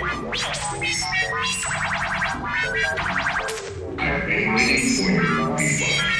Thank you.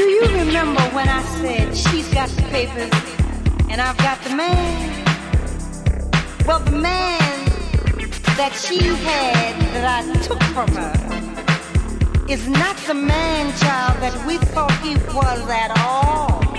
Do you remember when I said she's got the papers and I've got the man? Well, the man that she had that I took from her is not the man child that we thought he was at all.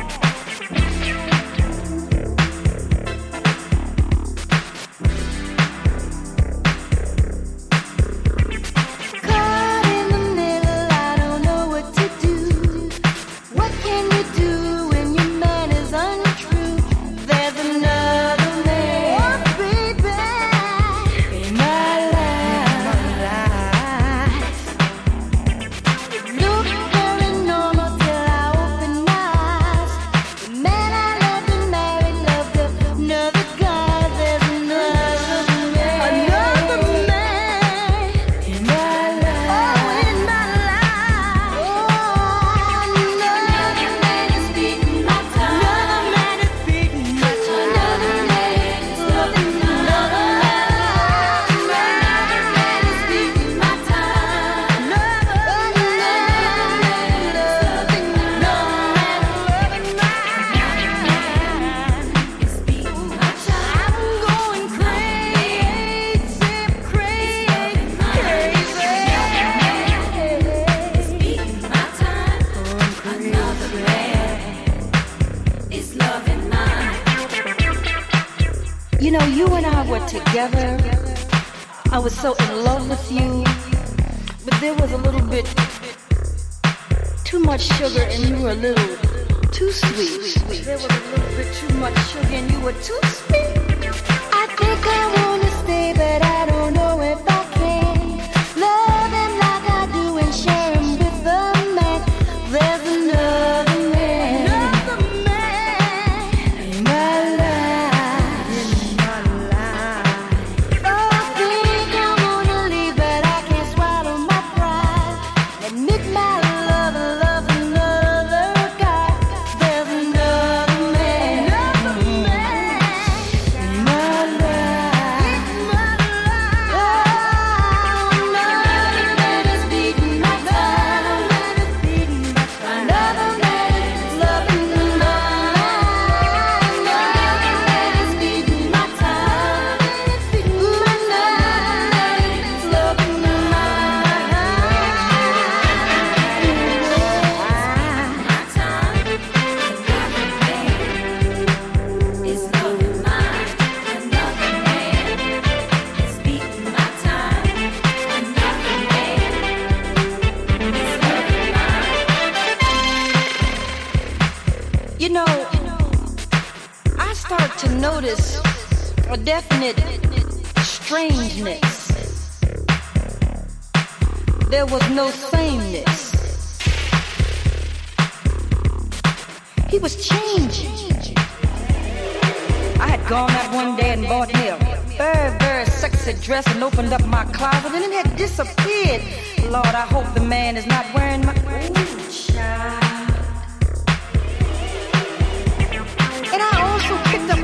definite strangeness. There was no sameness. He was changing. I had gone out one day and bought him very, very sexy dress and opened up my closet and it had disappeared. Lord, I hope the man is not wearing my.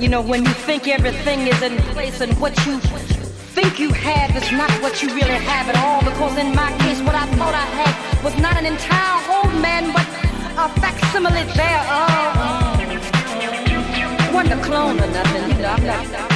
you know, when you think everything is in place and what you think you have is not what you really have at all. Because in my case, what I thought I had was not an entire whole man, but a facsimile thereof. Wasn't a clone or nothing. You know, I'm not.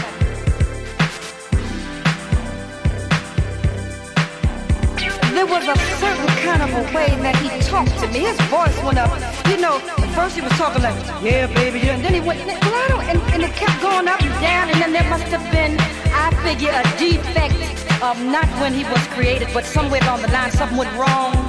There was a certain kind of a way that he talked to me. His voice went up. You know, at first he was talking like, yeah, baby, yeah. And then he went, and, and, and it kept going up and down. And then there must have been, I figure, a defect of not when he was created, but somewhere along the line, something went wrong.